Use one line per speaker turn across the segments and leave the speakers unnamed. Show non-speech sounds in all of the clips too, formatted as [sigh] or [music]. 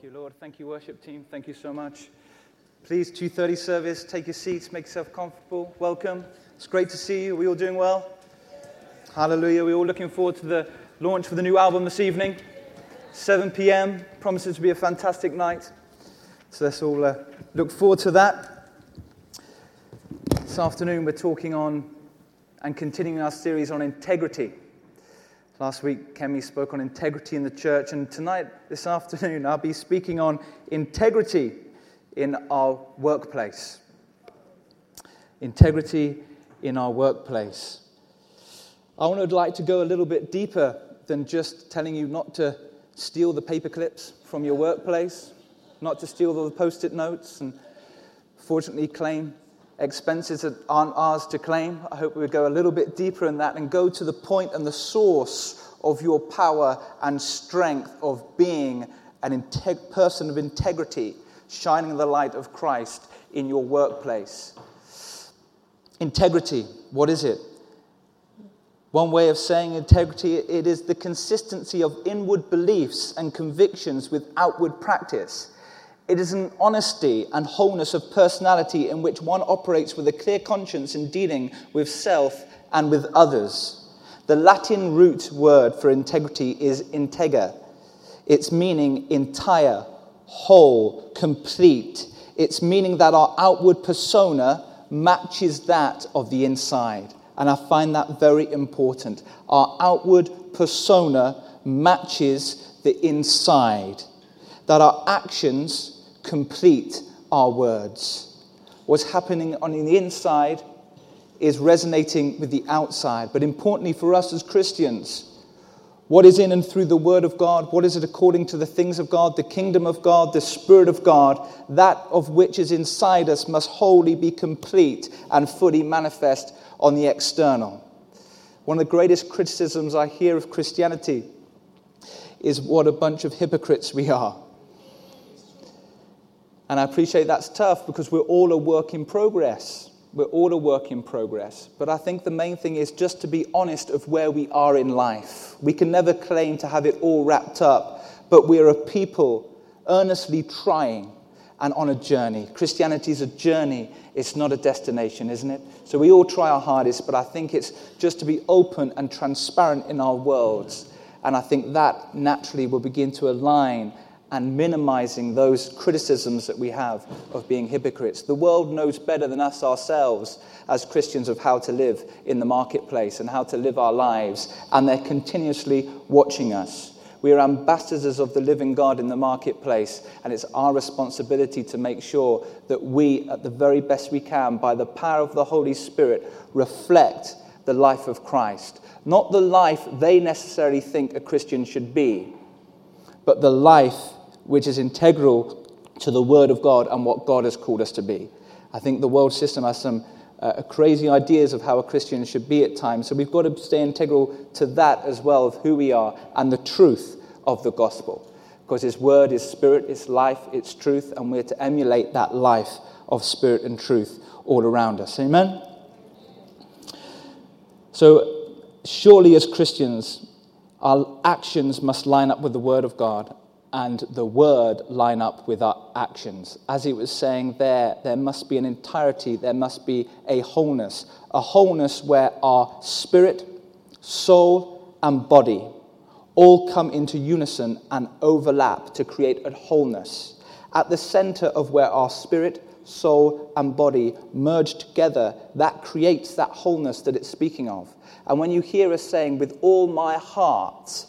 Thank you, Lord. Thank you, worship team. Thank you so much. Please, 2:30 service. Take your seats. Make yourself comfortable. Welcome. It's great to see you. Are we all doing well? Hallelujah. We're all looking forward to the launch for the new album this evening. 7 p.m. Promises to be a fantastic night. So let's all uh, look forward to that. This afternoon, we're talking on and continuing our series on integrity. Last week, Kemi spoke on integrity in the church, and tonight, this [laughs] afternoon, I'll be speaking on integrity in our workplace. Integrity in our workplace. I would like to go a little bit deeper than just telling you not to steal the paper clips from your workplace, not to steal all the post it notes, and fortunately claim expenses that aren't ours to claim. I hope we would go a little bit deeper in that and go to the point and the source of your power and strength of being an integ- person of integrity, shining the light of Christ in your workplace. Integrity, what is it? One way of saying integrity, it is the consistency of inward beliefs and convictions with outward practice. It is an honesty and wholeness of personality in which one operates with a clear conscience in dealing with self and with others. The Latin root word for integrity is integer. Its meaning entire, whole, complete. Its meaning that our outward persona matches that of the inside. And I find that very important. Our outward persona matches the inside. That our actions complete our words. What's happening on the inside is resonating with the outside. But importantly for us as Christians, what is in and through the Word of God? What is it according to the things of God, the kingdom of God, the Spirit of God? That of which is inside us must wholly be complete and fully manifest on the external. One of the greatest criticisms I hear of Christianity is what a bunch of hypocrites we are. And I appreciate that's tough because we're all a work in progress. We're all a work in progress. But I think the main thing is just to be honest of where we are in life. We can never claim to have it all wrapped up, but we're a people earnestly trying and on a journey. Christianity is a journey, it's not a destination, isn't it? So we all try our hardest, but I think it's just to be open and transparent in our worlds. And I think that naturally will begin to align and minimizing those criticisms that we have of being hypocrites. The world knows better than us ourselves as Christians of how to live in the marketplace and how to live our lives, and they're continuously watching us. We are ambassadors of the living God in the marketplace, and it's our responsibility to make sure that we, at the very best we can, by the power of the Holy Spirit, reflect the life of Christ. Not the life they necessarily think a Christian should be, but the life which is integral to the Word of God and what God has called us to be. I think the world system has some uh, crazy ideas of how a Christian should be at times, so we've got to stay integral to that as well, of who we are and the truth of the gospel. Because His Word is spirit, it's life, it's truth, and we're to emulate that life of spirit and truth all around us. Amen? So, surely as Christians, our actions must line up with the Word of God and the word line up with our actions. As he was saying there, there must be an entirety, there must be a wholeness, a wholeness where our spirit, soul, and body all come into unison and overlap to create a wholeness. At the center of where our spirit, soul, and body merge together, that creates that wholeness that it's speaking of. And when you hear us saying, with all my heart,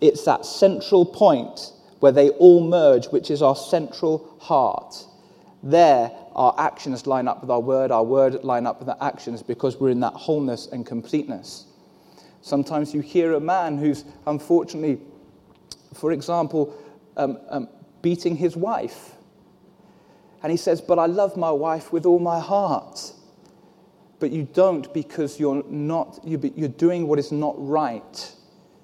it's that central point where they all merge, which is our central heart. There, our actions line up with our word, our word line up with our actions because we're in that wholeness and completeness. Sometimes you hear a man who's unfortunately, for example, um, um, beating his wife. And he says, But I love my wife with all my heart. But you don't because you're not, you're doing what is not right.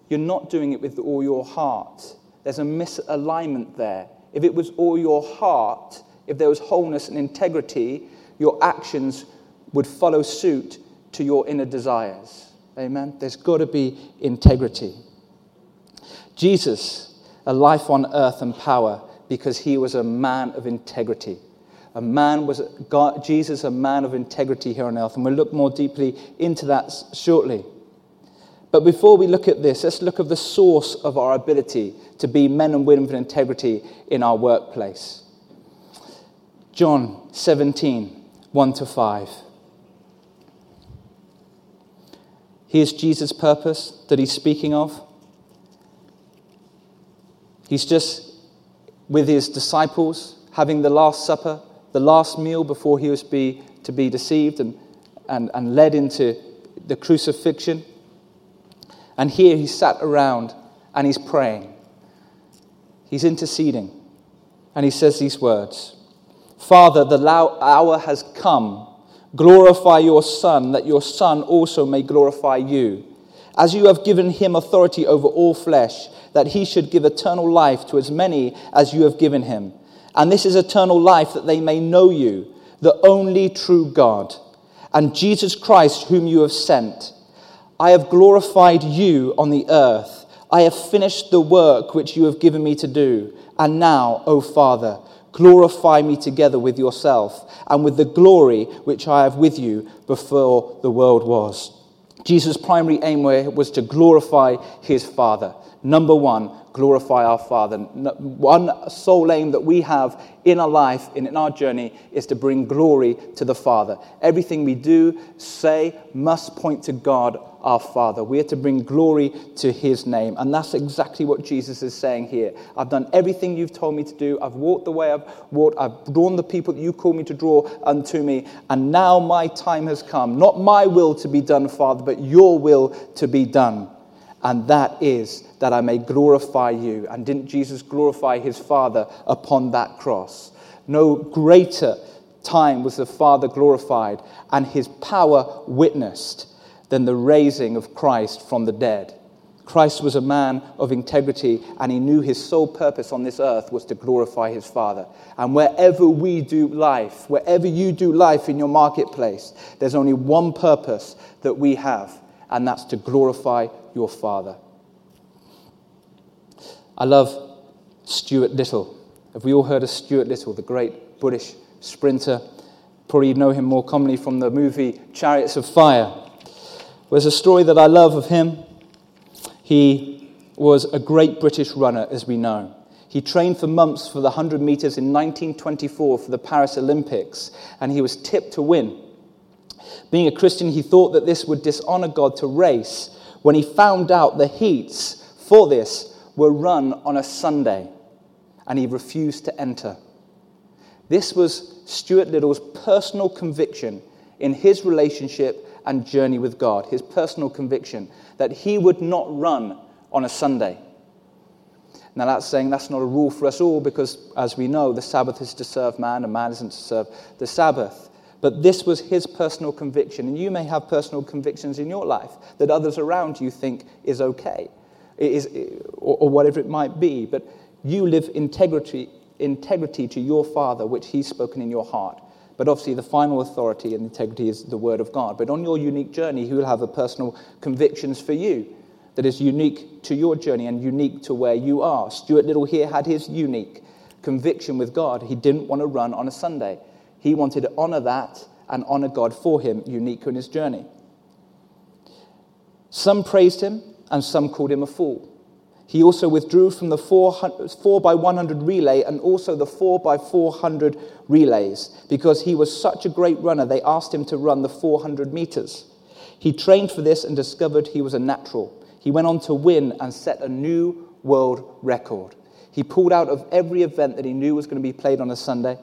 You're not doing it with all your heart. There's a misalignment there. If it was all your heart, if there was wholeness and integrity, your actions would follow suit to your inner desires. Amen? There's got to be integrity. Jesus, a life on earth and power, because he was a man of integrity. A man was God, Jesus, a man of integrity here on earth, and we'll look more deeply into that shortly. But before we look at this, let's look at the source of our ability to be men and women of integrity in our workplace. John 17, 1 to 5. Here's Jesus' purpose that he's speaking of. He's just with his disciples having the Last Supper, the last meal before he was be, to be deceived and, and, and led into the crucifixion. And here he sat around and he's praying. He's interceding. And he says these words Father, the hour has come. Glorify your Son, that your Son also may glorify you. As you have given him authority over all flesh, that he should give eternal life to as many as you have given him. And this is eternal life, that they may know you, the only true God, and Jesus Christ, whom you have sent. I have glorified you on the earth. I have finished the work which you have given me to do. And now, O Father, glorify me together with yourself and with the glory which I have with you before the world was. Jesus' primary aim was to glorify his Father. Number one, glorify our Father. One sole aim that we have in our life, in our journey, is to bring glory to the Father. Everything we do, say, must point to God our Father. We are to bring glory to His name. And that's exactly what Jesus is saying here. I've done everything you've told me to do. I've walked the way I've walked. I've drawn the people that you call me to draw unto me. And now my time has come. Not my will to be done, Father, but your will to be done. And that is that I may glorify you. And didn't Jesus glorify his Father upon that cross? No greater time was the Father glorified and his power witnessed than the raising of Christ from the dead. Christ was a man of integrity, and he knew his sole purpose on this earth was to glorify his Father. And wherever we do life, wherever you do life in your marketplace, there's only one purpose that we have, and that's to glorify your Father. I love Stuart Little. Have we all heard of Stuart Little, the great British sprinter? Probably know him more commonly from the movie Chariots of Fire. There's a story that I love of him. He was a great British runner, as we know. He trained for months for the 100 meters in 1924 for the Paris Olympics, and he was tipped to win. Being a Christian, he thought that this would dishonor God to race when he found out the heats for this were run on a Sunday, and he refused to enter. This was Stuart Little's personal conviction in his relationship and journey with God, his personal conviction that he would not run on a Sunday. Now, that's saying that's not a rule for us all because, as we know, the Sabbath is to serve man and man isn't to serve the Sabbath. But this was his personal conviction. And you may have personal convictions in your life that others around you think is okay, is, or, or whatever it might be. But you live integrity, integrity to your Father, which he's spoken in your heart. But obviously, the final authority and integrity is the Word of God. But on your unique journey, He will have a personal convictions for you that is unique to your journey and unique to where you are. Stuart Little here had his unique conviction with God. He didn't want to run on a Sunday, he wanted to honor that and honor God for him, unique in his journey. Some praised him and some called him a fool. He also withdrew from the 4 by 100 relay and also the 4 by 400 relays because he was such a great runner, they asked him to run the 400 meters. He trained for this and discovered he was a natural. He went on to win and set a new world record. He pulled out of every event that he knew was going to be played on a Sunday,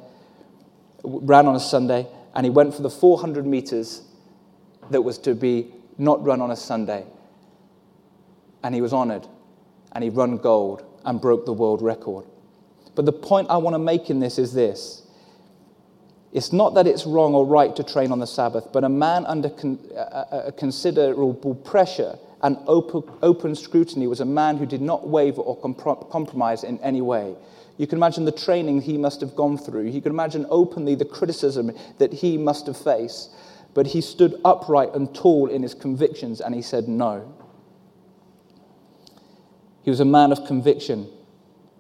ran on a Sunday, and he went for the 400 meters that was to be not run on a Sunday. And he was honored and he run gold and broke the world record. But the point I want to make in this is this it's not that it's wrong or right to train on the Sabbath, but a man under con- considerable pressure and open, open, scrutiny was a man who did not waver or comp- compromise in any way. You can imagine the training he must have gone through. You can imagine openly the criticism that he must have faced. But he stood upright and tall in his convictions and he said no. He was a man of conviction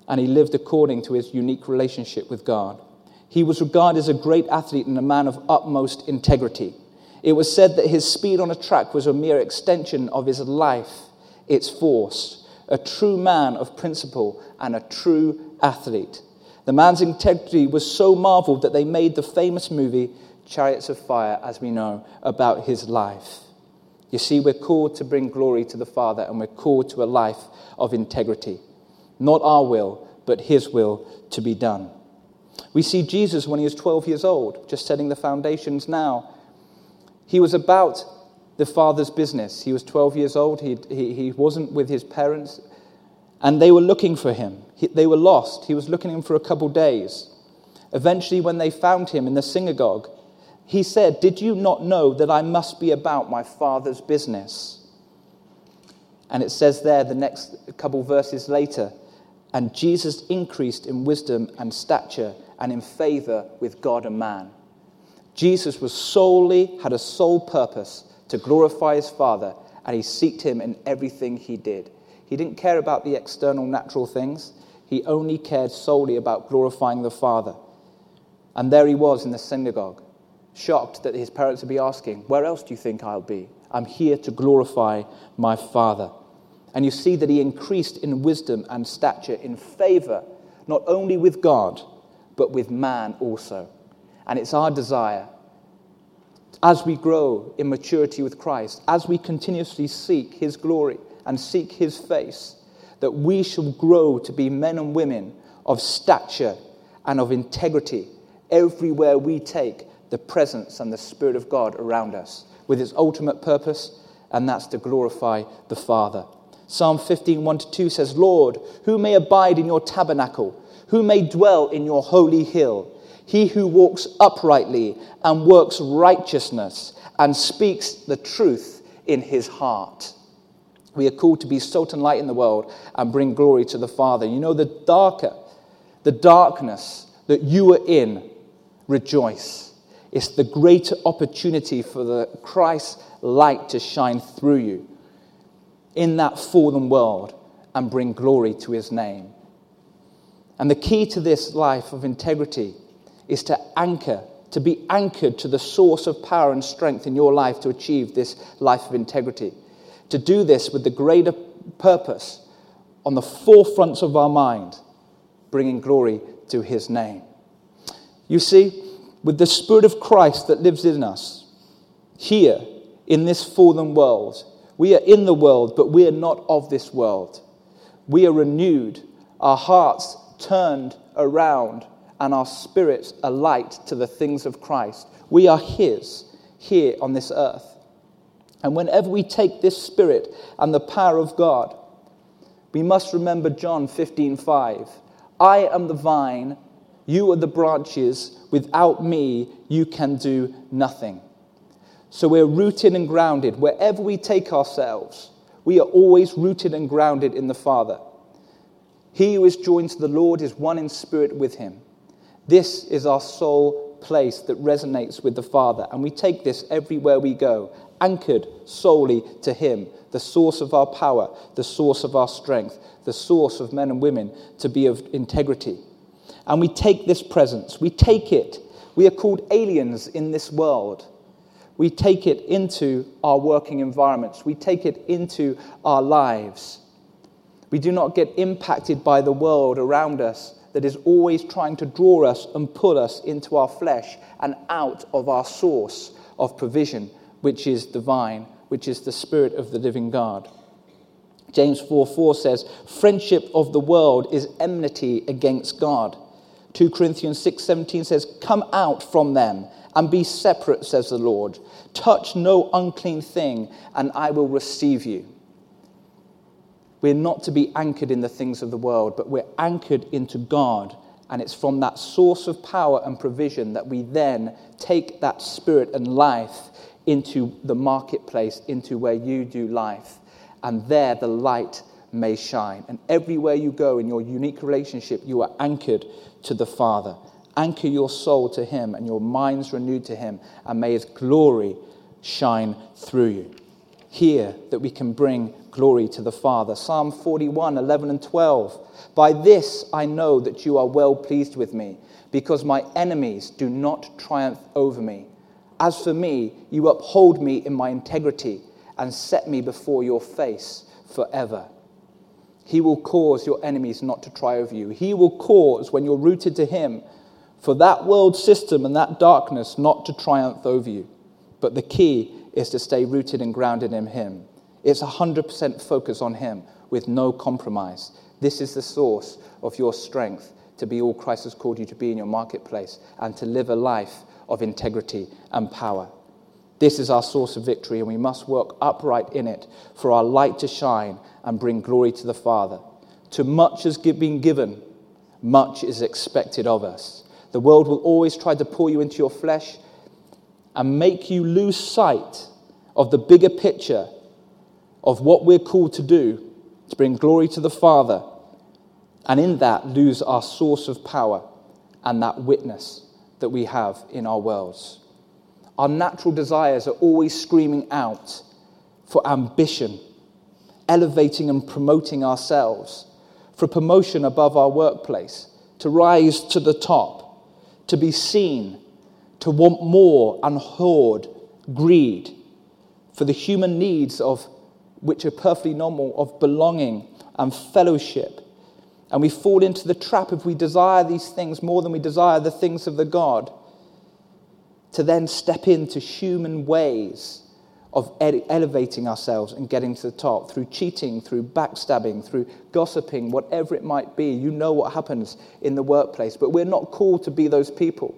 and he lived according to his unique relationship with God. He was regarded as a great athlete and a man of utmost integrity. It was said that his speed on a track was a mere extension of his life, its force, a true man of principle and a true athlete. The man's integrity was so marveled that they made the famous movie Chariots of Fire, as we know, about his life. You see, we're called to bring glory to the Father and we're called to a life of integrity. Not our will, but his will to be done. We see Jesus when he was 12 years old, just setting the foundations now. He was about the Father's business. He was 12 years old. He, he, he wasn't with his parents, and they were looking for him. He, they were lost. He was looking for him for a couple days. Eventually, when they found him in the synagogue, he said, Did you not know that I must be about my Father's business? And it says there, the next couple verses later, and Jesus increased in wisdom and stature and in favor with God and man. Jesus was solely, had a sole purpose to glorify his Father, and he sought him in everything he did. He didn't care about the external natural things, he only cared solely about glorifying the Father. And there he was in the synagogue, shocked that his parents would be asking, Where else do you think I'll be? I'm here to glorify my Father. And you see that he increased in wisdom and stature, in favor, not only with God, but with man also. And it's our desire, as we grow in maturity with Christ, as we continuously seek his glory and seek his face, that we shall grow to be men and women of stature and of integrity everywhere we take the presence and the Spirit of God around us, with its ultimate purpose, and that's to glorify the Father. Psalm 15, 1 to 2 says, Lord, who may abide in your tabernacle? Who may dwell in your holy hill? He who walks uprightly and works righteousness and speaks the truth in his heart. We are called to be salt and light in the world and bring glory to the Father. You know, the darker, the darkness that you are in, rejoice. It's the greater opportunity for the Christ light to shine through you in that fallen world and bring glory to his name. And the key to this life of integrity is to anchor, to be anchored to the source of power and strength in your life to achieve this life of integrity. To do this with the greater purpose on the forefronts of our mind, bringing glory to his name. You see, with the Spirit of Christ that lives in us, here in this fallen world, we are in the world, but we are not of this world. We are renewed, our hearts turned around, and our spirits alight to the things of Christ. We are His here on this earth. And whenever we take this Spirit and the power of God, we must remember John 15 5. I am the vine, you are the branches. Without me, you can do nothing. So we're rooted and grounded. Wherever we take ourselves, we are always rooted and grounded in the Father. He who is joined to the Lord is one in spirit with him. This is our sole place that resonates with the Father, and we take this everywhere we go, anchored solely to Him, the source of our power, the source of our strength, the source of men and women to be of integrity. And we take this presence, we take it. We are called aliens in this world. We take it into our working environments. We take it into our lives. We do not get impacted by the world around us that is always trying to draw us and pull us into our flesh and out of our source of provision, which is divine, which is the Spirit of the living God. James 4 4 says, Friendship of the world is enmity against God. 2 Corinthians 6 17 says, Come out from them and be separate, says the Lord. Touch no unclean thing, and I will receive you. We're not to be anchored in the things of the world, but we're anchored into God. And it's from that source of power and provision that we then take that spirit and life into the marketplace, into where you do life. And there the light may shine. And everywhere you go in your unique relationship, you are anchored to the Father. Anchor your soul to Him and your minds renewed to Him, and may His glory shine through you. Here, that we can bring glory to the Father. Psalm 41, 11 and 12. By this I know that you are well pleased with me, because my enemies do not triumph over me. As for me, you uphold me in my integrity and set me before your face forever. He will cause your enemies not to try over you. He will cause, when you're rooted to Him, for that world system and that darkness not to triumph over you. But the key is to stay rooted and grounded in Him. It's 100% focus on Him with no compromise. This is the source of your strength to be all Christ has called you to be in your marketplace and to live a life of integrity and power. This is our source of victory, and we must work upright in it for our light to shine and bring glory to the Father. To much has been given, much is expected of us. The world will always try to pull you into your flesh and make you lose sight of the bigger picture of what we're called to do to bring glory to the Father, and in that lose our source of power and that witness that we have in our worlds. Our natural desires are always screaming out for ambition, elevating and promoting ourselves, for promotion above our workplace, to rise to the top, to be seen, to want more and hoard, greed, for the human needs of which are perfectly normal of belonging and fellowship. And we fall into the trap if we desire these things more than we desire the things of the God to then step into human ways of elevating ourselves and getting to the top through cheating, through backstabbing, through gossiping, whatever it might be. You know what happens in the workplace, but we're not called to be those people.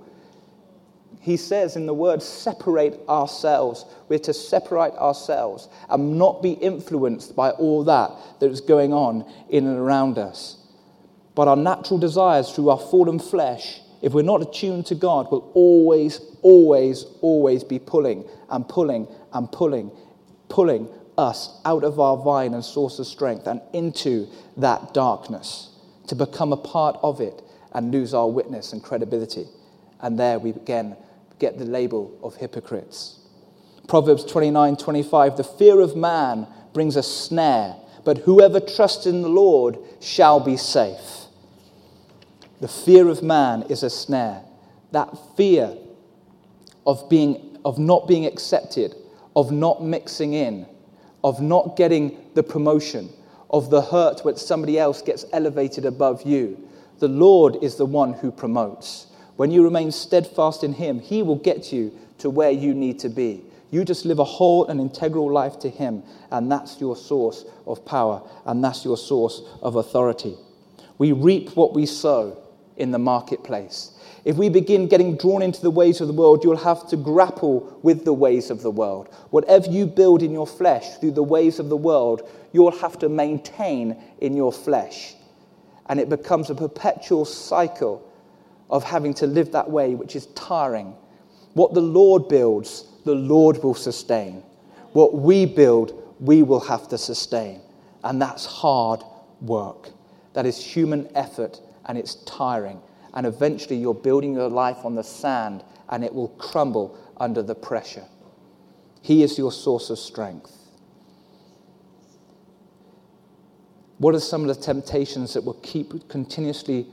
He says in the word, separate ourselves. We're to separate ourselves and not be influenced by all that that is going on in and around us. But our natural desires through our fallen flesh if we're not attuned to God, will always, always, always be pulling and pulling and pulling, pulling us out of our vine and source of strength and into that darkness to become a part of it and lose our witness and credibility. And there we again get the label of hypocrites. Proverbs 29 25 The fear of man brings a snare, but whoever trusts in the Lord shall be safe. The fear of man is a snare. That fear of, being, of not being accepted, of not mixing in, of not getting the promotion, of the hurt when somebody else gets elevated above you. The Lord is the one who promotes. When you remain steadfast in Him, He will get you to where you need to be. You just live a whole and integral life to Him, and that's your source of power, and that's your source of authority. We reap what we sow in the marketplace. If we begin getting drawn into the ways of the world, you'll have to grapple with the ways of the world. Whatever you build in your flesh through the ways of the world, you'll have to maintain in your flesh. And it becomes a perpetual cycle of having to live that way, which is tiring. What the Lord builds, the Lord will sustain. What we build, we will have to sustain. And that's hard work. That is human effort and it's tiring. And eventually you're building your life on the sand and it will crumble under the pressure. He is your source of strength. What are some of the temptations that will keep continuously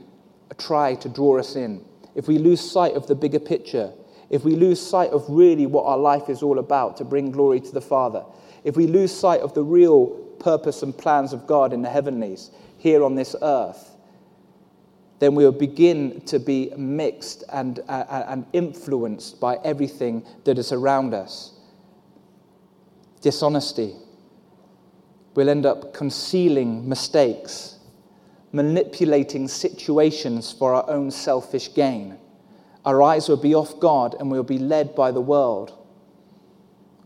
try to draw us in? If we lose sight of the bigger picture, if we lose sight of really what our life is all about to bring glory to the Father, if we lose sight of the real purpose and plans of God in the heavenlies here on this earth, then we will begin to be mixed and, uh, uh, and influenced by everything that is around us. Dishonesty. We'll end up concealing mistakes, manipulating situations for our own selfish gain. Our eyes will be off God and we'll be led by the world.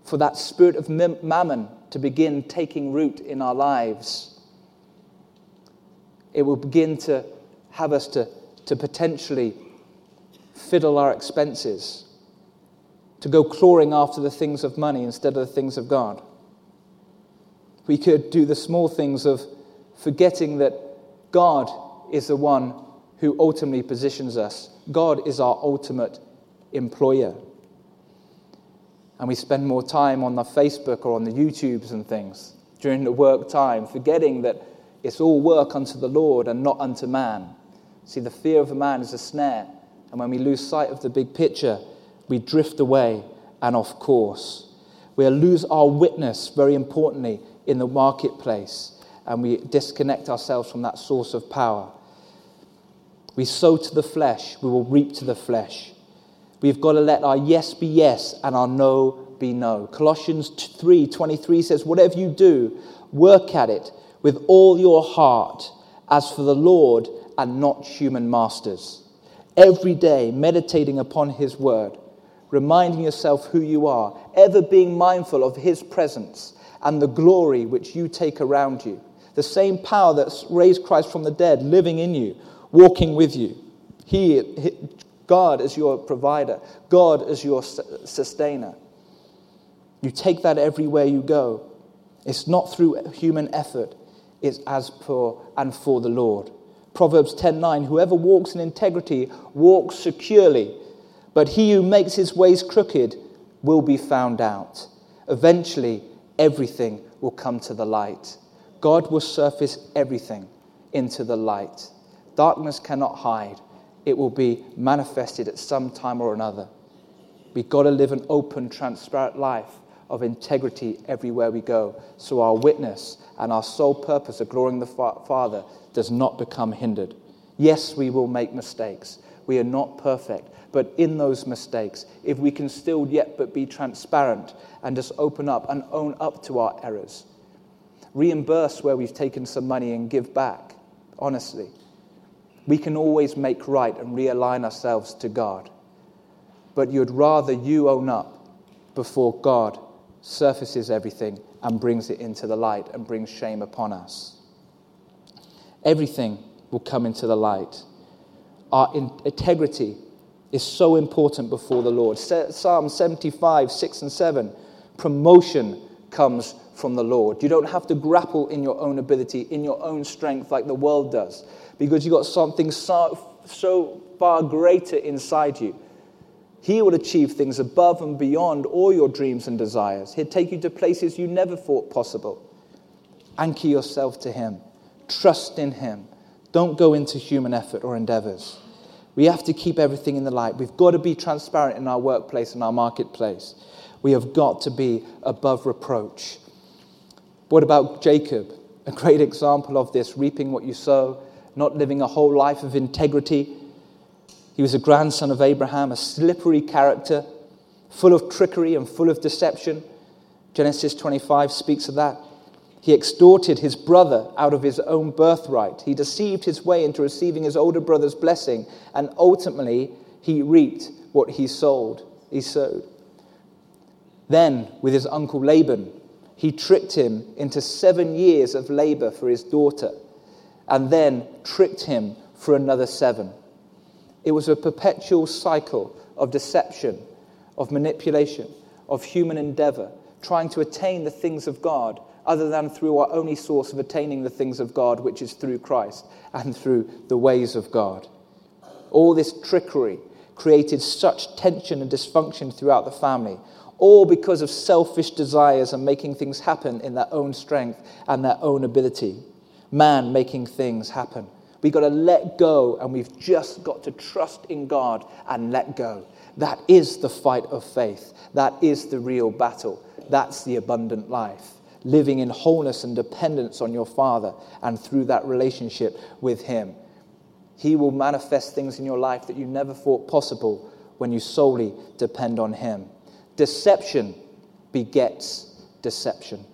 For that spirit of mammon to begin taking root in our lives, it will begin to have us to, to potentially fiddle our expenses, to go clawing after the things of money instead of the things of God. We could do the small things of forgetting that God is the one who ultimately positions us. God is our ultimate employer. And we spend more time on the Facebook or on the YouTubes and things during the work time, forgetting that it's all work unto the Lord and not unto man. See, the fear of a man is a snare, and when we lose sight of the big picture, we drift away and off course. We lose our witness, very importantly, in the marketplace, and we disconnect ourselves from that source of power. We sow to the flesh, we will reap to the flesh. We've got to let our yes be yes and our no be no. Colossians 3:23 says, "Whatever you do, work at it with all your heart, as for the Lord and not human masters." Every day meditating upon his word, reminding yourself who you are, ever being mindful of his presence and the glory which you take around you. The same power that raised Christ from the dead living in you, walking with you. He, God is your provider, God is your sustainer. You take that everywhere you go. It's not through human effort, it's as per and for the Lord. Proverbs 10:9 Whoever walks in integrity walks securely, but he who makes his ways crooked will be found out. Eventually, everything will come to the light. God will surface everything into the light. Darkness cannot hide. It will be manifested at some time or another. We've got to live an open, transparent life of integrity everywhere we go, so our witness and our sole purpose of glorying the Father does not become hindered. Yes, we will make mistakes. We are not perfect. But in those mistakes, if we can still yet but be transparent and just open up and own up to our errors, reimburse where we've taken some money and give back, honestly, we can always make right and realign ourselves to God. But you'd rather you own up before God surfaces everything and brings it into the light and brings shame upon us. Everything will come into the light. Our integrity is so important before the Lord. Psalm 75, 6 and 7 promotion comes from the Lord. You don't have to grapple in your own ability, in your own strength, like the world does, because you've got something so, so far greater inside you he will achieve things above and beyond all your dreams and desires. He'll take you to places you never thought possible. Anchor yourself to Him. Trust in Him. Don't go into human effort or endeavors. We have to keep everything in the light. We've got to be transparent in our workplace and our marketplace. We have got to be above reproach. What about Jacob? A great example of this reaping what you sow, not living a whole life of integrity he was a grandson of Abraham, a slippery character, full of trickery and full of deception. Genesis 25 speaks of that. He extorted his brother out of his own birthright. He deceived his way into receiving his older brother's blessing, and ultimately he reaped what he sold. He sowed. Then, with his uncle Laban, he tricked him into seven years of labor for his daughter, and then tricked him for another seven. It was a perpetual cycle of deception, of manipulation, of human endeavor, trying to attain the things of God other than through our only source of attaining the things of God, which is through Christ and through the ways of God. All this trickery created such tension and dysfunction throughout the family, all because of selfish desires and making things happen in their own strength and their own ability. Man making things happen. We've got to let go, and we've just got to trust in God and let go. That is the fight of faith. That is the real battle. That's the abundant life. Living in wholeness and dependence on your Father, and through that relationship with Him. He will manifest things in your life that you never thought possible when you solely depend on Him. Deception begets deception.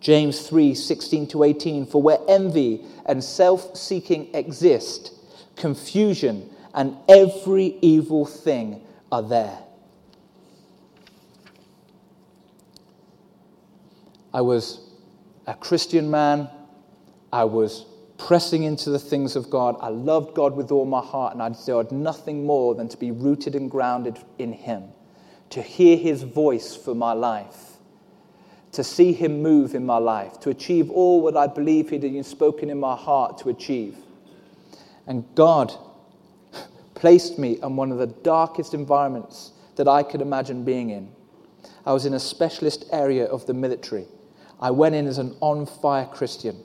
James 3 16 to 18. For where envy and self seeking exist, confusion and every evil thing are there. I was a Christian man. I was pressing into the things of God. I loved God with all my heart, and I desired nothing more than to be rooted and grounded in Him, to hear His voice for my life to see Him move in my life, to achieve all what I believe He had spoken in my heart to achieve. And God [laughs] placed me in one of the darkest environments that I could imagine being in. I was in a specialist area of the military. I went in as an on fire Christian,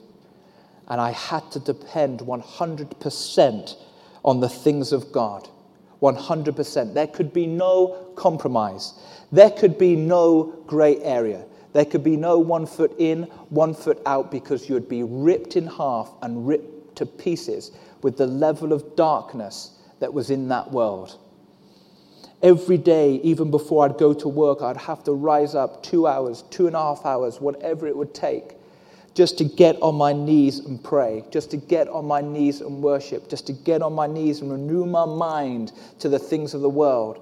and I had to depend 100% on the things of God. 100%. There could be no compromise. There could be no grey area. There could be no one foot in, one foot out, because you'd be ripped in half and ripped to pieces with the level of darkness that was in that world. Every day, even before I'd go to work, I'd have to rise up two hours, two and a half hours, whatever it would take, just to get on my knees and pray, just to get on my knees and worship, just to get on my knees and renew my mind to the things of the world,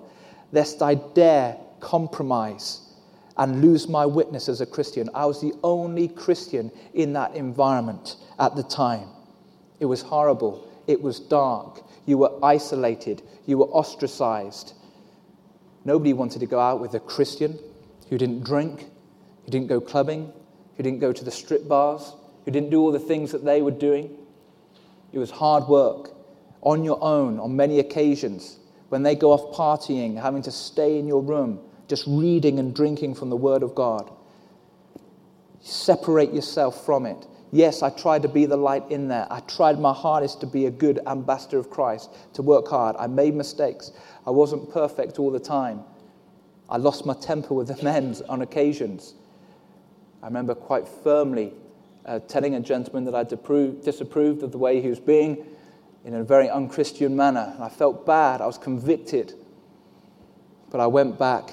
lest I dare compromise and lose my witness as a Christian. I was the only Christian in that environment at the time. It was horrible. It was dark. You were isolated. You were ostracized. Nobody wanted to go out with a Christian who didn't drink, who didn't go clubbing, who didn't go to the strip bars, who didn't do all the things that they were doing. It was hard work on your own on many occasions. When they go off partying, having to stay in your room, just reading and drinking from the Word of God. Separate yourself from it. Yes, I tried to be the light in there. I tried my hardest to be a good ambassador of Christ, to work hard. I made mistakes. I wasn't perfect all the time. I lost my temper with the men [laughs] on occasions. I remember quite firmly uh, telling a gentleman that I disapproved of the way he was being in a very unchristian manner. And I felt bad. I was convicted. But I went back,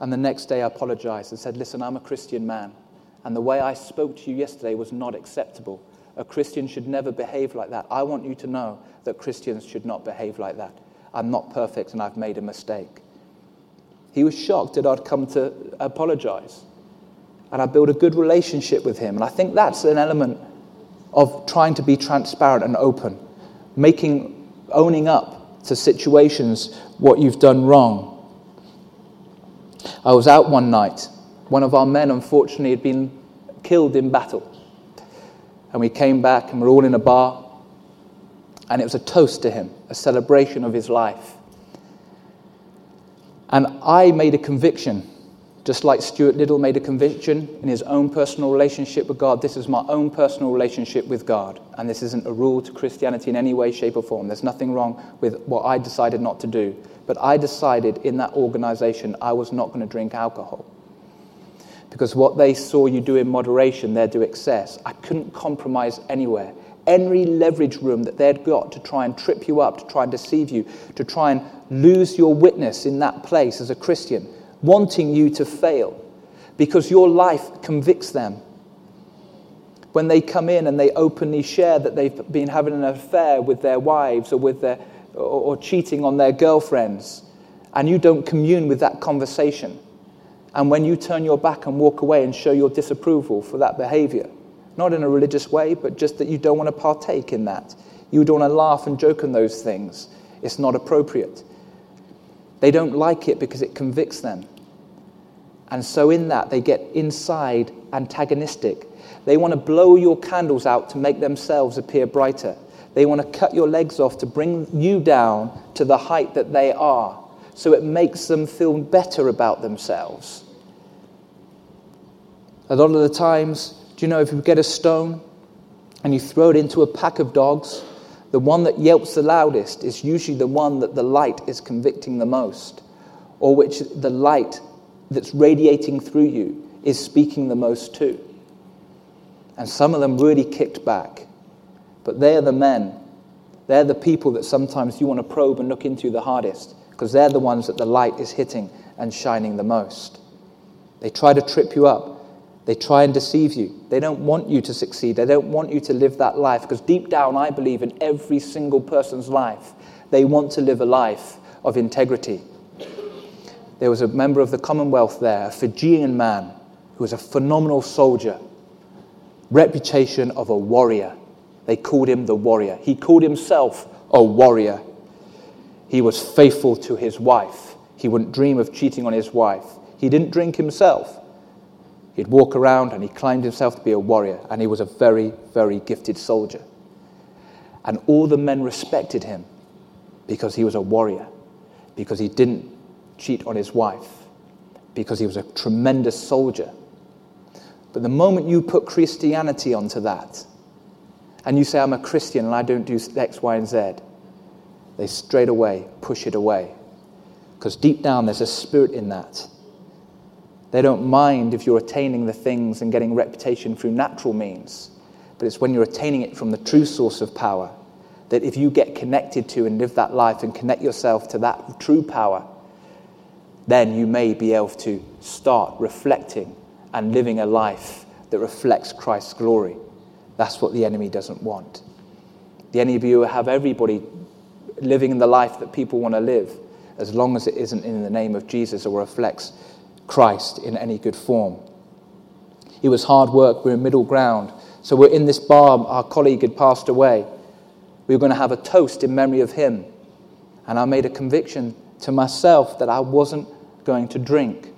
and the next day I apologized and said, Listen, I'm a Christian man. And the way I spoke to you yesterday was not acceptable. A Christian should never behave like that. I want you to know that Christians should not behave like that. I'm not perfect and I've made a mistake. He was shocked that I'd come to apologize. And I built a good relationship with him. And I think that's an element of trying to be transparent and open, making, owning up to situations what you've done wrong. I was out one night one of our men, unfortunately, had been killed in battle. And we came back and we're all in a bar. And it was a toast to him, a celebration of his life. And I made a conviction, just like Stuart Little made a conviction in his own personal relationship with God. This is my own personal relationship with God. And this isn't a rule to Christianity in any way, shape, or form. There's nothing wrong with what I decided not to do. But I decided in that organization I was not going to drink alcohol because what they saw you do in moderation, they'd do excess. I couldn't compromise anywhere. Any leverage room that they'd got to try and trip you up, to try and deceive you, to try and lose your witness in that place as a Christian, wanting you to fail, because your life convicts them. When they come in and they openly share that they've been having an affair with their wives or, with their, or, or cheating on their girlfriends, and you don't commune with that conversation and when you turn your back and walk away and show your disapproval for that behavior, not in a religious way, but just that you don't want to partake in that, you don't want to laugh and joke on those things, it's not appropriate. They don't like it because it convicts them. And so, in that, they get inside antagonistic. They want to blow your candles out to make themselves appear brighter. They want to cut your legs off to bring you down to the height that they are so it makes them feel better about themselves. A lot of the times, do you know if you get a stone and you throw it into a pack of dogs, the one that yelps the loudest is usually the one that the light is convicting the most, or which the light that's radiating through you is speaking the most to. And some of them really kicked back. But they're the men. They're the people that sometimes you want to probe and look into the hardest because they're the ones that the light is hitting and shining the most. They try to trip you up. They try and deceive you. They don't want you to succeed. They don't want you to live that life because deep down, I believe in every single person's life, they want to live a life of integrity. There was a member of the Commonwealth there, a Fijian man who was a phenomenal soldier, reputation of a warrior. They called him the warrior. He called himself a warrior. He was faithful to his wife. He wouldn't dream of cheating on his wife. He didn't drink himself. He'd walk around and he claimed himself to be a warrior, and he was a very, very gifted soldier. And all the men respected him because he was a warrior, because he didn't cheat on his wife, because he was a tremendous soldier. But the moment you put Christianity onto that, and you say, I'm a Christian and I don't do X, Y, and Z, they straight away push it away. Because deep down, there's a spirit in that. They don't mind if you're attaining the things and getting reputation through natural means, but it's when you're attaining it from the true source of power that if you get connected to and live that life and connect yourself to that true power, then you may be able to start reflecting and living a life that reflects Christ's glory. That's what the enemy doesn't want. The enemy will have everybody living in the life that people want to live, as long as it isn't in the name of Jesus or reflects Christ in any good form. It was hard work, we we're in middle ground. So we're in this bar, our colleague had passed away. We were going to have a toast in memory of him. And I made a conviction to myself that I wasn't going to drink.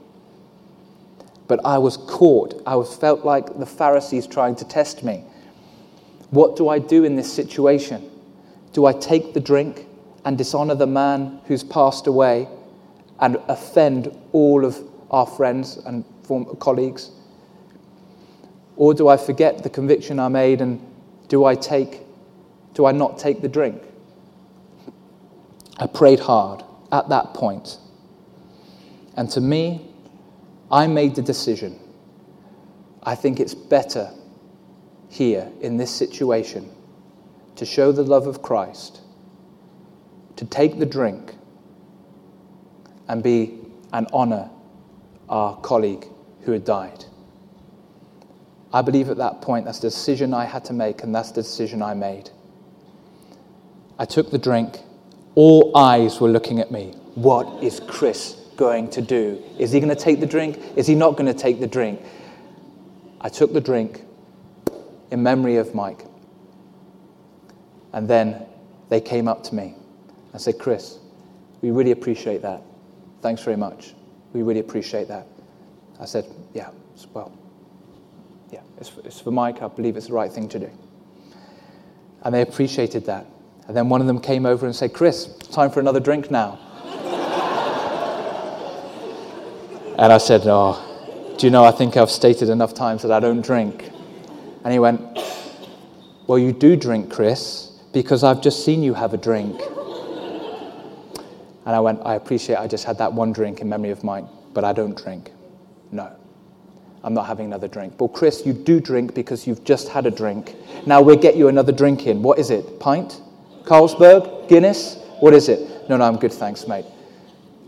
But I was caught. I felt like the Pharisees trying to test me. What do I do in this situation? Do I take the drink and dishonor the man who's passed away and offend all of our friends and former colleagues? Or do I forget the conviction I made and do I take do I not take the drink? I prayed hard at that point. And to me, I made the decision. I think it's better here in this situation to show the love of Christ, to take the drink and be and honor our colleague who had died. I believe at that point that's the decision I had to make, and that's the decision I made. I took the drink. All eyes were looking at me. What is Chris going to do? Is he going to take the drink? Is he not going to take the drink? I took the drink in memory of Mike. And then they came up to me and said, Chris, we really appreciate that. Thanks very much. We really appreciate that. I said, Yeah, well, yeah, it's, it's for Mike. I believe it's the right thing to do. And they appreciated that. And then one of them came over and said, Chris, time for another drink now. [laughs] and I said, Oh, do you know, I think I've stated enough times that I don't drink. And he went, Well, you do drink, Chris, because I've just seen you have a drink. And I went, I appreciate I just had that one drink in memory of Mike, but I don't drink. No. I'm not having another drink. Well, Chris, you do drink because you've just had a drink. Now we'll get you another drink in. What is it? Pint? Carlsberg? Guinness? What is it? No, no, I'm good, thanks, mate.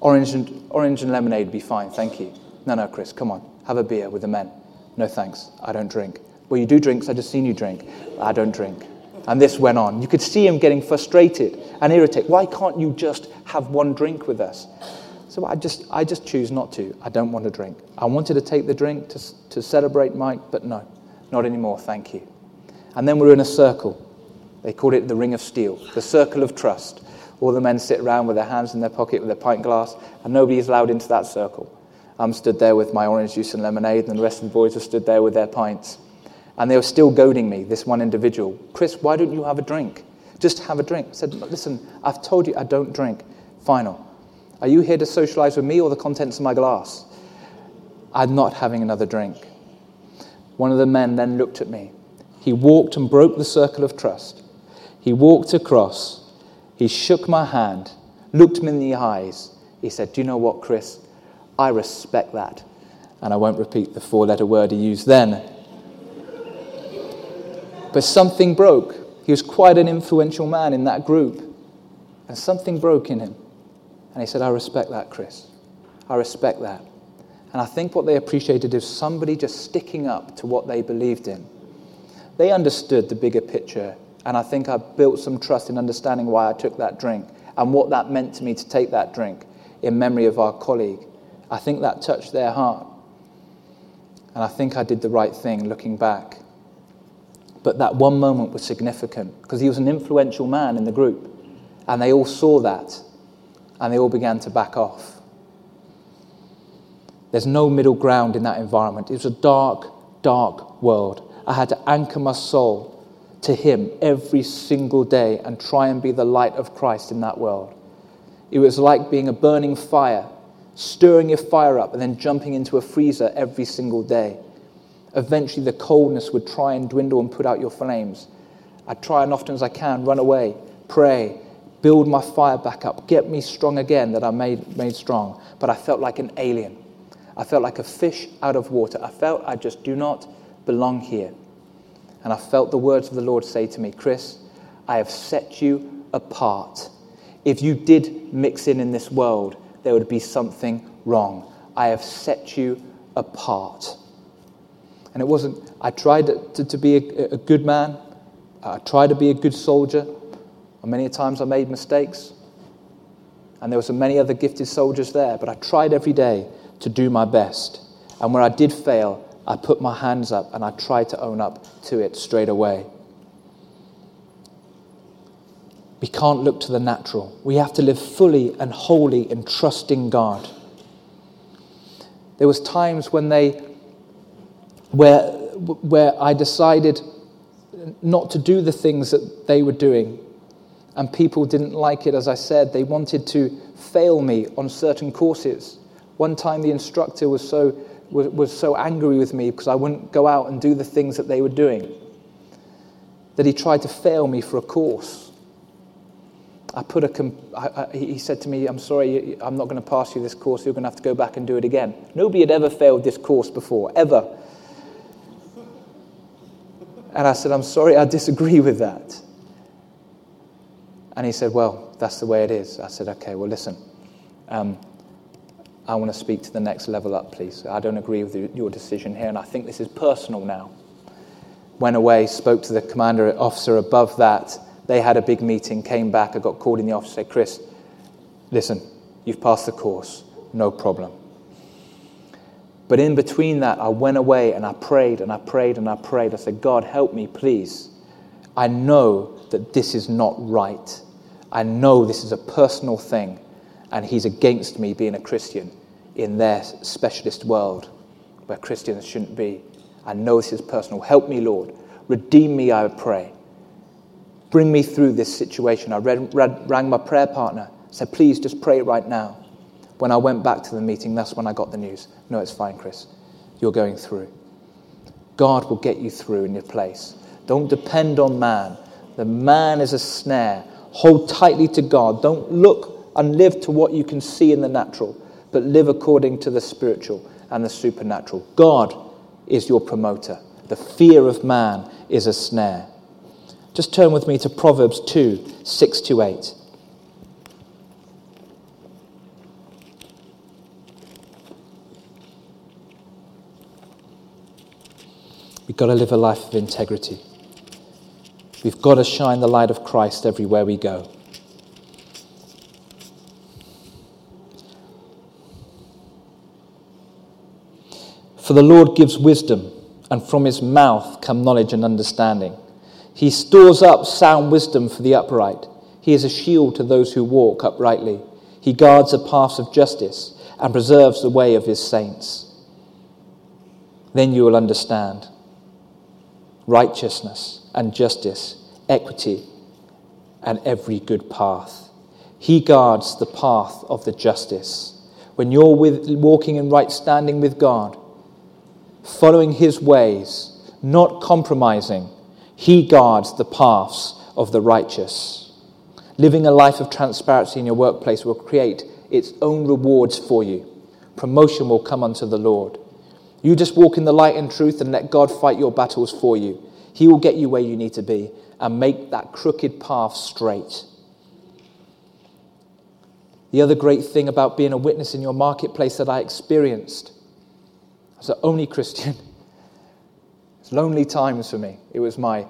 Orange and, orange and lemonade would be fine, thank you. No, no, Chris, come on. Have a beer with the men. No, thanks. I don't drink. Well, you do drink, so I just seen you drink. I don't drink. And this went on. You could see him getting frustrated and irritated. Why can't you just have one drink with us? So I just, I just choose not to. I don't want to drink. I wanted to take the drink to, to celebrate Mike, but no, not anymore, thank you. And then we're in a circle. They called it the ring of steel, the circle of trust. All the men sit around with their hands in their pocket with their pint glass, and nobody's allowed into that circle. I'm stood there with my orange juice and lemonade, and the rest of the boys are stood there with their pints. And they were still goading me, this one individual. Chris, why don't you have a drink? Just have a drink. I said, listen, I've told you I don't drink. Final. Are you here to socialize with me or the contents of my glass? I'm not having another drink. One of the men then looked at me. He walked and broke the circle of trust. He walked across. He shook my hand, looked me in the eyes. He said, Do you know what, Chris? I respect that. And I won't repeat the four letter word he used then. But something broke. He was quite an influential man in that group. And something broke in him. And he said, I respect that, Chris. I respect that. And I think what they appreciated is somebody just sticking up to what they believed in. They understood the bigger picture. And I think I built some trust in understanding why I took that drink and what that meant to me to take that drink in memory of our colleague. I think that touched their heart. And I think I did the right thing looking back. But that one moment was significant because he was an influential man in the group. And they all saw that and they all began to back off. There's no middle ground in that environment. It was a dark, dark world. I had to anchor my soul to Him every single day and try and be the light of Christ in that world. It was like being a burning fire, stirring your fire up and then jumping into a freezer every single day. Eventually, the coldness would try and dwindle and put out your flames. I'd try and often as I can run away, pray, build my fire back up, get me strong again that I made, made strong. But I felt like an alien. I felt like a fish out of water. I felt I just do not belong here. And I felt the words of the Lord say to me, Chris, I have set you apart. If you did mix in in this world, there would be something wrong. I have set you apart. And it wasn't, I tried to, to be a, a, good man, I tried to be a good soldier. And many times I made mistakes. And there were many other gifted soldiers there, but I tried every day to do my best. And when I did fail, I put my hands up and I tried to own up to it straight away. We can't look to the natural. We have to live fully and wholly in trusting God. There was times when they where where I decided not to do the things that they were doing and people didn't like it as I said they wanted to fail me on certain courses. One time the instructor was so was, was so angry with me because I wouldn't go out and do the things that they were doing that he tried to fail me for a course. I put a, I, I, he said to me, I'm sorry, I'm not going to pass you this course. You're going to have to go back and do it again. Nobody had ever failed this course before, ever. And I said, I'm sorry, I disagree with that. And he said, Well, that's the way it is. I said, Okay, well, listen. Um, I want to speak to the next level up, please. I don't agree with your decision here, and I think this is personal now. Went away, spoke to the commander officer above that. They had a big meeting, came back. I got called in the office, said, Chris, listen, you've passed the course, no problem. But in between that, I went away and I prayed and I prayed and I prayed. I said, God, help me, please. I know that this is not right. I know this is a personal thing and he's against me being a Christian in their specialist world where Christians shouldn't be. I know this is personal. Help me, Lord. Redeem me, I pray. Bring me through this situation. I read, read, rang my prayer partner, said, please just pray right now. When I went back to the meeting, that's when I got the news. No, it's fine, Chris. You're going through. God will get you through in your place. Don't depend on man. The man is a snare. Hold tightly to God. Don't look and live to what you can see in the natural, but live according to the spiritual and the supernatural. God is your promoter. The fear of man is a snare. Just turn with me to Proverbs 2 6 to 8. We've got to live a life of integrity. We've got to shine the light of Christ everywhere we go. For the Lord gives wisdom, and from his mouth come knowledge and understanding. He stores up sound wisdom for the upright. He is a shield to those who walk uprightly. He guards the paths of justice and preserves the way of his saints. Then you will understand righteousness and justice, equity, and every good path. He guards the path of the justice. When you're with, walking in right standing with God, following his ways, not compromising, he guards the paths of the righteous. Living a life of transparency in your workplace will create its own rewards for you. Promotion will come unto the Lord. You just walk in the light and truth and let God fight your battles for you. He will get you where you need to be and make that crooked path straight. The other great thing about being a witness in your marketplace that I experienced was the only Christian. [laughs] It's lonely times for me. It was my,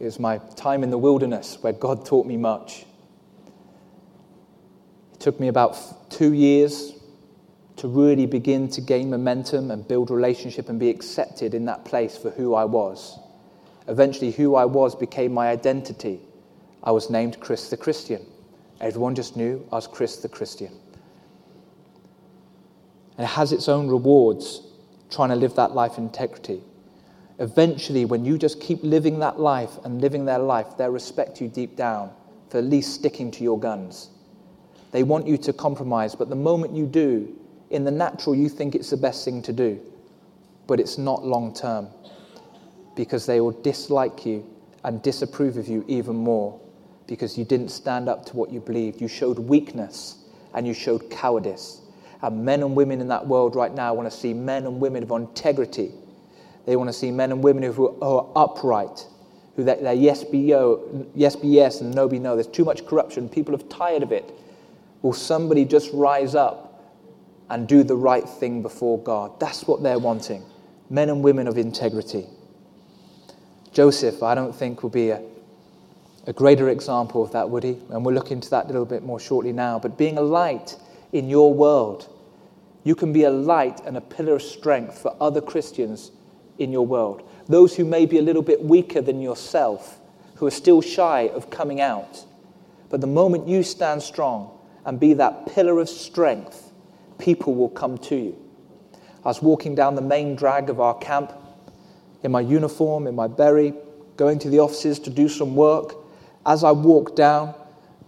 it was my time in the wilderness where God taught me much. It took me about two years to really begin to gain momentum and build relationship and be accepted in that place for who I was. Eventually, who I was became my identity. I was named Chris the Christian. Everyone just knew I was Chris the Christian. And it has its own rewards trying to live that life integrity. Eventually, when you just keep living that life and living their life, they'll respect you deep down for at least sticking to your guns. They want you to compromise, but the moment you do, in the natural, you think it's the best thing to do. but it's not long term because they will dislike you and disapprove of you even more because you didn't stand up to what you believed. You showed weakness and you showed cowardice. And men and women in that world right now want to see men and women of integrity. They want to see men and women who are upright, who they're yes be yo, yes be yes and no be no. There's too much corruption. People are tired of it. Will somebody just rise up and do the right thing before God? That's what they're wanting. Men and women of integrity. Joseph, I don't think, will be a, a greater example of that, would he? And we'll look into that a little bit more shortly now. But being a light in your world, you can be a light and a pillar of strength for other Christians in your world. Those who may be a little bit weaker than yourself, who are still shy of coming out. But the moment you stand strong and be that pillar of strength, people will come to you. I was walking down the main drag of our camp in my uniform, in my berry, going to the offices to do some work. As I walked down,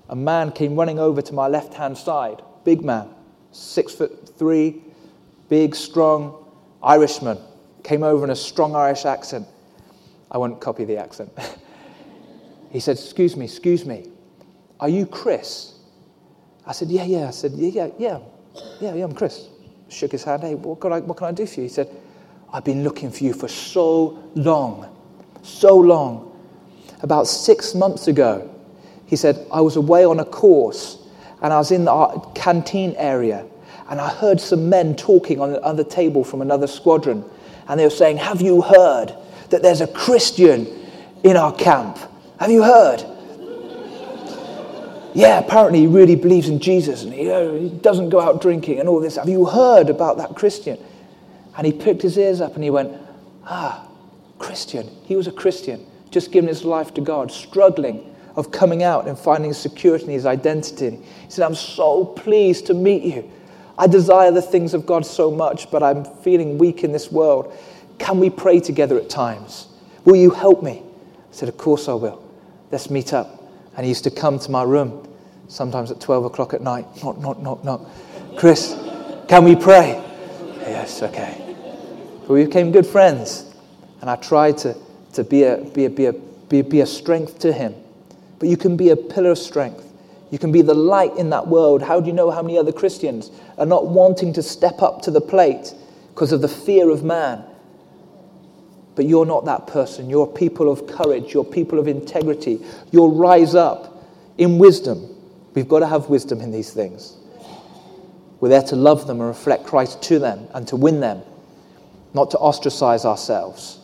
a man came running over to my left hand side. Big man, six foot three, big, strong Irishman. Came over in a strong Irish accent. I won't copy the accent. [laughs] he said, Excuse me, excuse me. Are you Chris? I said, Yeah, yeah. I said, Yeah, yeah, yeah. Yeah, yeah, I'm Chris. Shook his hand. Hey, what can I, what can I do for you? He said, I've been looking for you for so long, so long. About six months ago, he said, I was away on a course and I was in the canteen area and I heard some men talking on the other table from another squadron. And they were saying, Have you heard that there's a Christian in our camp? Have you heard? Yeah, apparently he really believes in Jesus and he, uh, he doesn't go out drinking and all this. Have you heard about that Christian? And he picked his ears up and he went, Ah, Christian. He was a Christian, just giving his life to God, struggling of coming out and finding security in his identity. He said, I'm so pleased to meet you. I desire the things of God so much, but I'm feeling weak in this world. Can we pray together at times? Will you help me? I said, Of course I will. Let's meet up. And he used to come to my room, sometimes at 12 o'clock at night. Knock, knock, knock, knock. Chris, can we pray? Yes, okay. But we became good friends. And I tried to, to be, a, be, a, be, a, be, be a strength to him. But you can be a pillar of strength. You can be the light in that world. How do you know how many other Christians are not wanting to step up to the plate because of the fear of man? But you're not that person. You're people of courage. You're people of integrity. You'll rise up in wisdom. We've got to have wisdom in these things. We're there to love them and reflect Christ to them and to win them, not to ostracize ourselves.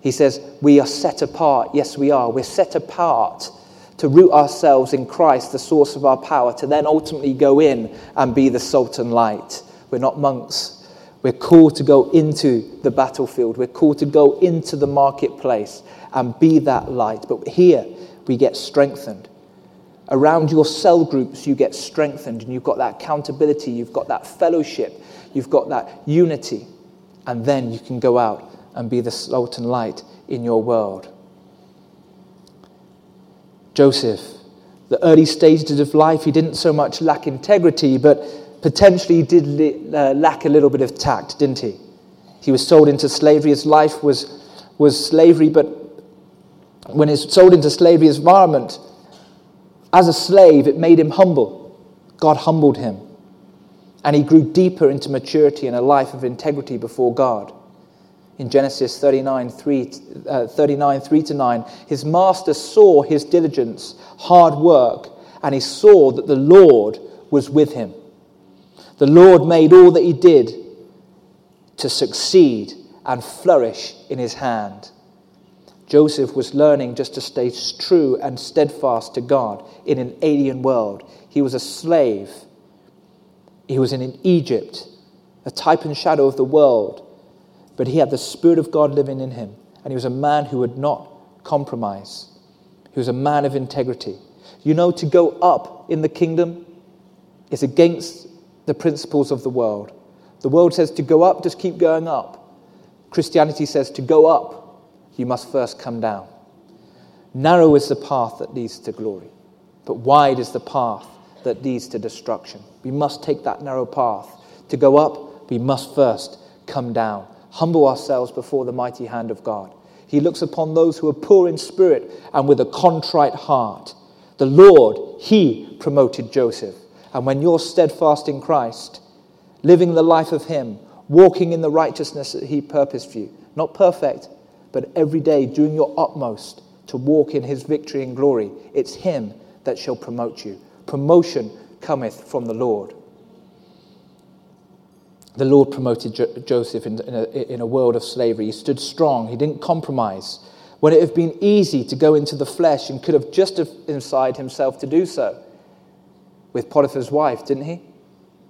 He says, We are set apart. Yes, we are. We're set apart to root ourselves in Christ, the source of our power, to then ultimately go in and be the salt and light. We're not monks. We're called to go into the battlefield. We're called to go into the marketplace and be that light. But here we get strengthened. Around your cell groups, you get strengthened and you've got that accountability, you've got that fellowship, you've got that unity. And then you can go out and be the salt and light in your world. Joseph, the early stages of life, he didn't so much lack integrity, but potentially did uh, lack a little bit of tact, didn't he? He was sold into slavery. His life was, was slavery, but when he's sold into slavery environment, as a slave, it made him humble. God humbled him. And he grew deeper into maturity and a life of integrity before God. In Genesis 39 3, uh, 39, 3 to 9, his master saw his diligence, hard work, and he saw that the Lord was with him. The Lord made all that he did to succeed and flourish in his hand. Joseph was learning just to stay true and steadfast to God in an alien world. He was a slave. He was in Egypt, a type and shadow of the world, but he had the Spirit of God living in him, and he was a man who would not compromise. He was a man of integrity. You know, to go up in the kingdom is against the principles of the world. The world says to go up, just keep going up. Christianity says to go up, you must first come down. Narrow is the path that leads to glory, but wide is the path that leads to destruction. We must take that narrow path. To go up, we must first come down. humble ourselves before the mighty hand of God. He looks upon those who are poor in spirit and with a contrite heart. The Lord, He promoted Joseph. And when you're steadfast in Christ, living the life of Him, walking in the righteousness that He purposed for you, not perfect, but every day doing your utmost to walk in His victory and glory, it's Him that shall promote you. Promotion cometh from the Lord. The Lord promoted jo- Joseph in, in, a, in a world of slavery. He stood strong, he didn't compromise. When it had been easy to go into the flesh and could have justified himself to do so. With Potiphar's wife, didn't he?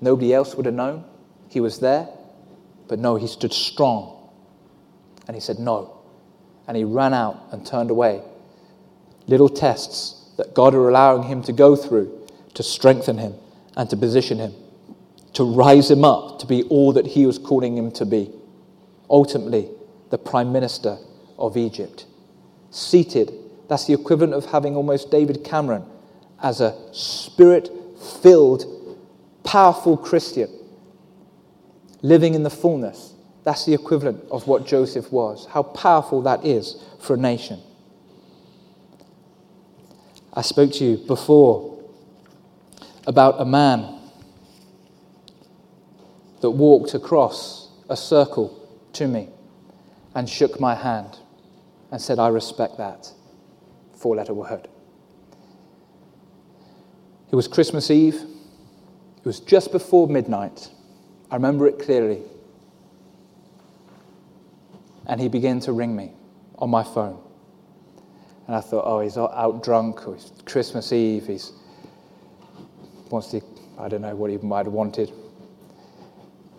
Nobody else would have known. He was there. But no, he stood strong. And he said, No. And he ran out and turned away. Little tests that God are allowing him to go through to strengthen him and to position him, to rise him up to be all that he was calling him to be. Ultimately, the prime minister of Egypt. Seated, that's the equivalent of having almost David Cameron as a spirit filled, powerful Christian living in the fullness. That's the equivalent of what Joseph was. How powerful that is for a nation. I spoke to you before about a man that walked across a circle to me and shook my hand and said, I respect that. Four letter word. It was Christmas Eve. It was just before midnight. I remember it clearly. And he began to ring me on my phone. And I thought, oh, he's out drunk, or it's Christmas Eve, he's wants to, I don't know what he might have wanted.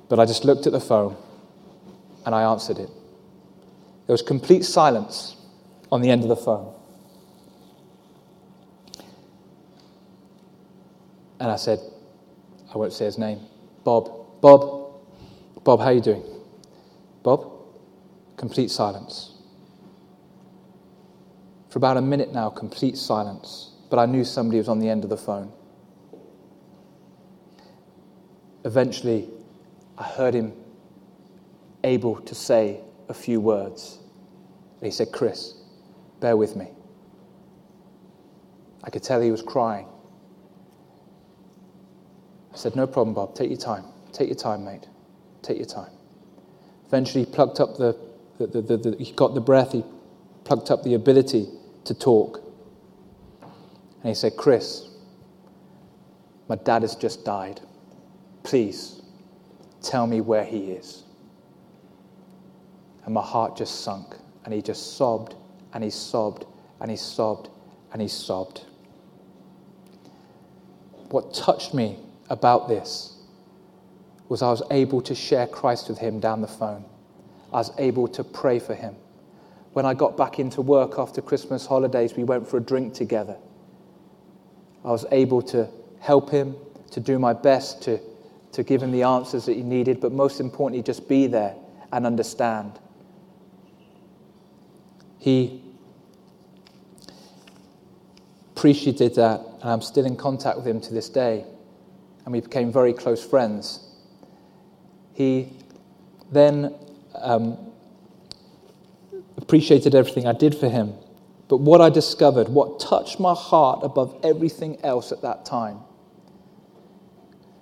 But I just looked at the phone and I answered it. There was complete silence on the end of the phone. And I said, I won't say his name, Bob. Bob, Bob, how are you doing? Bob? Complete silence. For about a minute now, complete silence. But I knew somebody was on the end of the phone. Eventually, I heard him able to say a few words. He said, Chris, bear with me. I could tell he was crying. I said, No problem, Bob. Take your time. Take your time, mate. Take your time. Eventually, he plucked up the, the, the, the, he got the breath, he plucked up the ability to talk. And he said, Chris, my dad has just died. Please tell me where he is. And my heart just sunk, and he just sobbed, and he sobbed, and he sobbed, and he sobbed. What touched me about this was I was able to share Christ with him down the phone. I was able to pray for him. When I got back into work after Christmas holidays, we went for a drink together. I was able to help him, to do my best to, to give him the answers that he needed, but most importantly, just be there and understand. He appreciated that, and I'm still in contact with him to this day. And we became very close friends. He then um, appreciated everything I did for him. But what I discovered, what touched my heart above everything else at that time,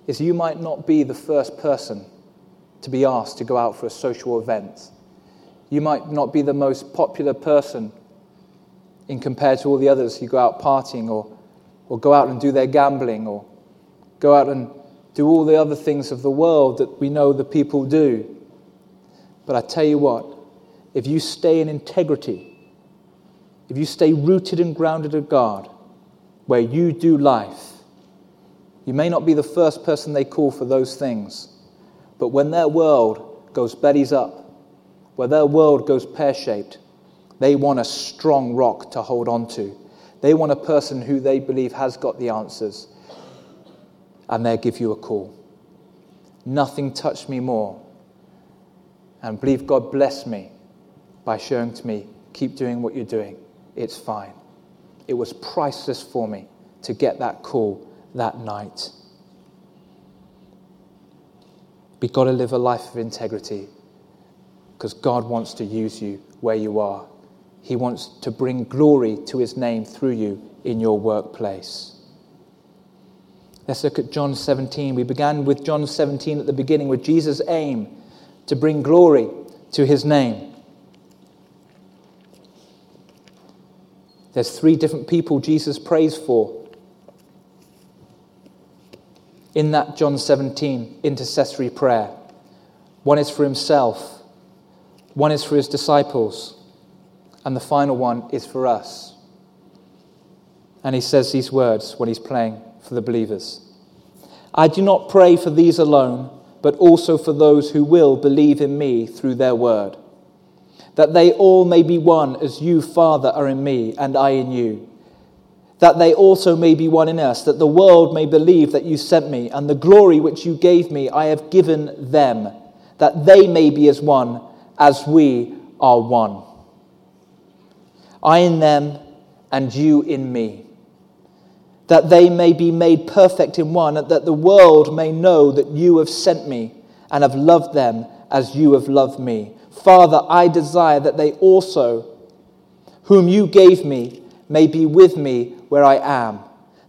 is you might not be the first person to be asked to go out for a social event. You might not be the most popular person in compared to all the others who go out partying or, or go out and do their gambling or go out and do all the other things of the world that we know the people do. But I tell you what, if you stay in integrity, if you stay rooted and grounded in God, where you do life, you may not be the first person they call for those things, but when their world goes bellies up, where their world goes pear shaped, they want a strong rock to hold on to. They want a person who they believe has got the answers and they'll give you a call. Nothing touched me more. And believe God blessed me by showing to me, keep doing what you're doing. It's fine. It was priceless for me to get that call that night. We've got to live a life of integrity. because God wants to use you where you are. He wants to bring glory to his name through you in your workplace. Let's look at John 17. We began with John 17 at the beginning with Jesus' aim to bring glory to his name. There's three different people Jesus prays for in that John 17 intercessory prayer. One is for himself, one is for his disciples, and the final one is for us. And he says these words when he's praying for the believers I do not pray for these alone, but also for those who will believe in me through their word, that they all may be one as you, Father, are in me and I in you that they also may be one in us, that the world may believe that you sent me, and the glory which you gave me I have given them, that they may be as one as we are one. I in them, and you in me, that they may be made perfect in one, and that the world may know that you have sent me and have loved them as you have loved me. Father, I desire that they also, whom you gave me, may be with me where I am,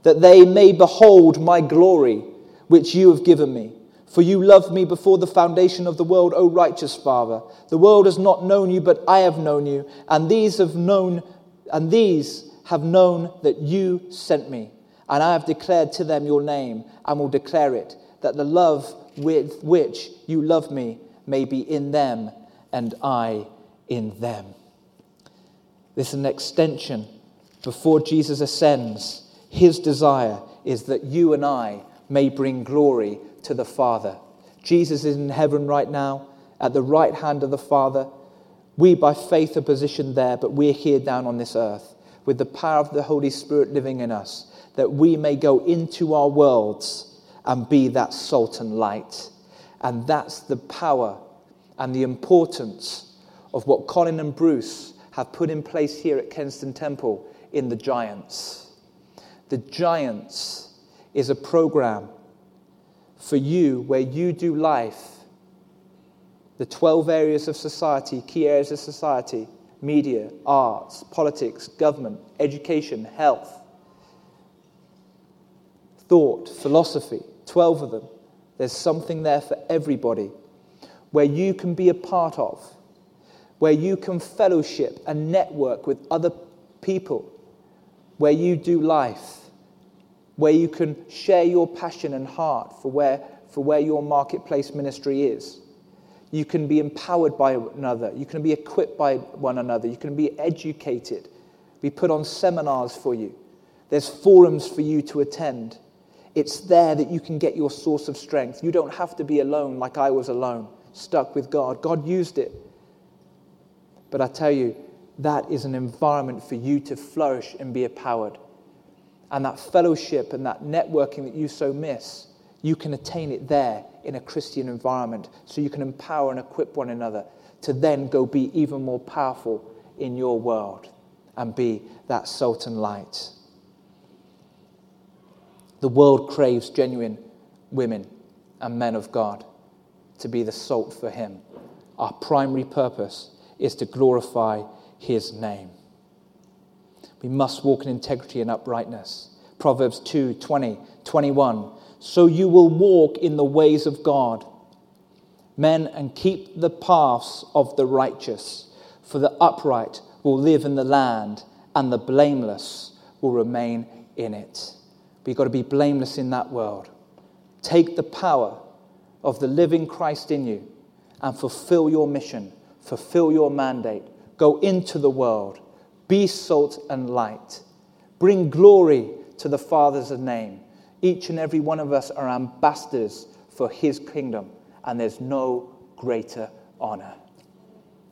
that they may behold my glory, which you have given me. For you loved me before the foundation of the world, O righteous Father. The world has not known you, but I have known you, and these have known, and these have known that you sent me. And I have declared to them your name, and will declare it, that the love with which you love me may be in them, and I in them. This is an extension before Jesus ascends, his desire is that you and I may bring glory to the Father. Jesus is in heaven right now, at the right hand of the Father. We, by faith, are positioned there, but we're here down on this earth with the power of the Holy Spirit living in us, that we may go into our worlds and be that salt and light. And that's the power and the importance of what Colin and Bruce have put in place here at Kensington Temple in the Giants. The Giants is a program for you where you do life, the 12 areas of society, key areas of society media, arts, politics, government, education, health, thought, philosophy 12 of them. There's something there for everybody where you can be a part of, where you can fellowship and network with other people where you do life, where you can share your passion and heart for where, for where your marketplace ministry is. You can be empowered by another. You can be equipped by one another. You can be educated. We put on seminars for you. There's forums for you to attend. It's there that you can get your source of strength. You don't have to be alone like I was alone, stuck with God. God used it. But I tell you, that is an environment for you to flourish and be empowered. And that fellowship and that networking that you so miss, you can attain it there in a Christian environment. So you can empower and equip one another to then go be even more powerful in your world and be that salt and light. The world craves genuine women and men of God to be the salt for Him. Our primary purpose is to glorify his name. We must walk in integrity and uprightness. Proverbs 2 20, 21. So you will walk in the ways of God, men, and keep the paths of the righteous. For the upright will live in the land, and the blameless will remain in it. We've got to be blameless in that world. Take the power of the living Christ in you and fulfill your mission, fulfill your mandate Go into the world, be salt and light, bring glory to the Father's name. Each and every one of us are ambassadors for his kingdom, and there's no greater honor.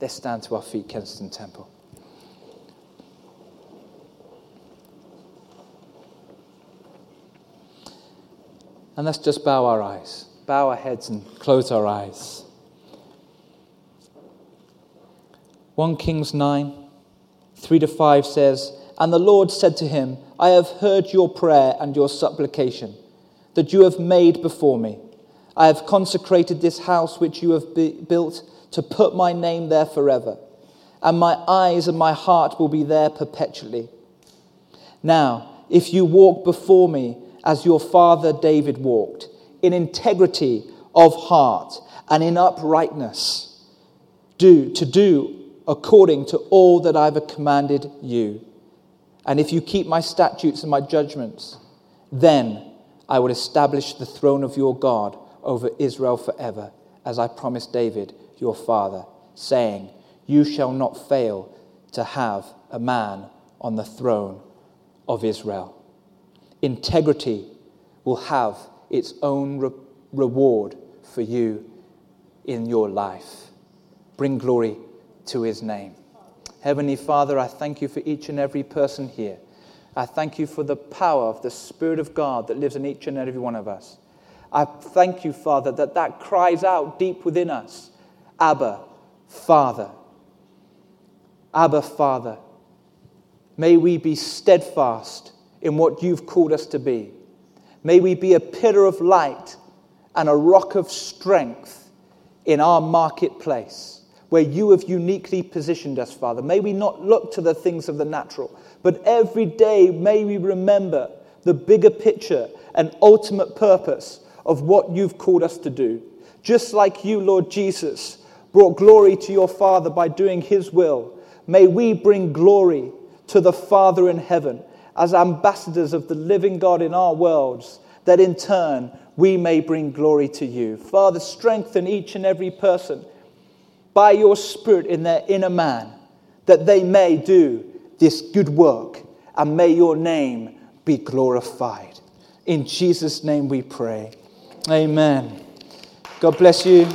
Let's stand to our feet, Kensington Temple. And let's just bow our eyes, bow our heads, and close our eyes. 1 Kings 9, 3 to 5 says, And the Lord said to him, I have heard your prayer and your supplication that you have made before me. I have consecrated this house which you have built to put my name there forever, and my eyes and my heart will be there perpetually. Now, if you walk before me as your father David walked, in integrity of heart and in uprightness, do to do according to all that I've commanded you. And if you keep my statutes and my judgments, then I will establish the throne of your God over Israel forever, as I promised David, your father, saying, You shall not fail to have a man on the throne of Israel. Integrity will have its own re- reward for you in your life. Bring glory to his name. Heavenly Father, I thank you for each and every person here. I thank you for the power of the Spirit of God that lives in each and every one of us. I thank you, Father, that that cries out deep within us Abba, Father. Abba, Father. May we be steadfast in what you've called us to be. May we be a pillar of light and a rock of strength in our marketplace where you have uniquely positioned us, Father. May we not look to the things of the natural, but every day may we remember the bigger picture and ultimate purpose of what you've called us to do. Just like you, Lord Jesus, brought glory to your Father by doing his will, may we bring glory to the Father in heaven as ambassadors of the living God in our worlds, that in turn we may bring glory to you. Father, strengthen each and every person by your Spirit in their inner man, that they may do this good work, and may your name be glorified. In Jesus' name we pray. Amen. God bless you.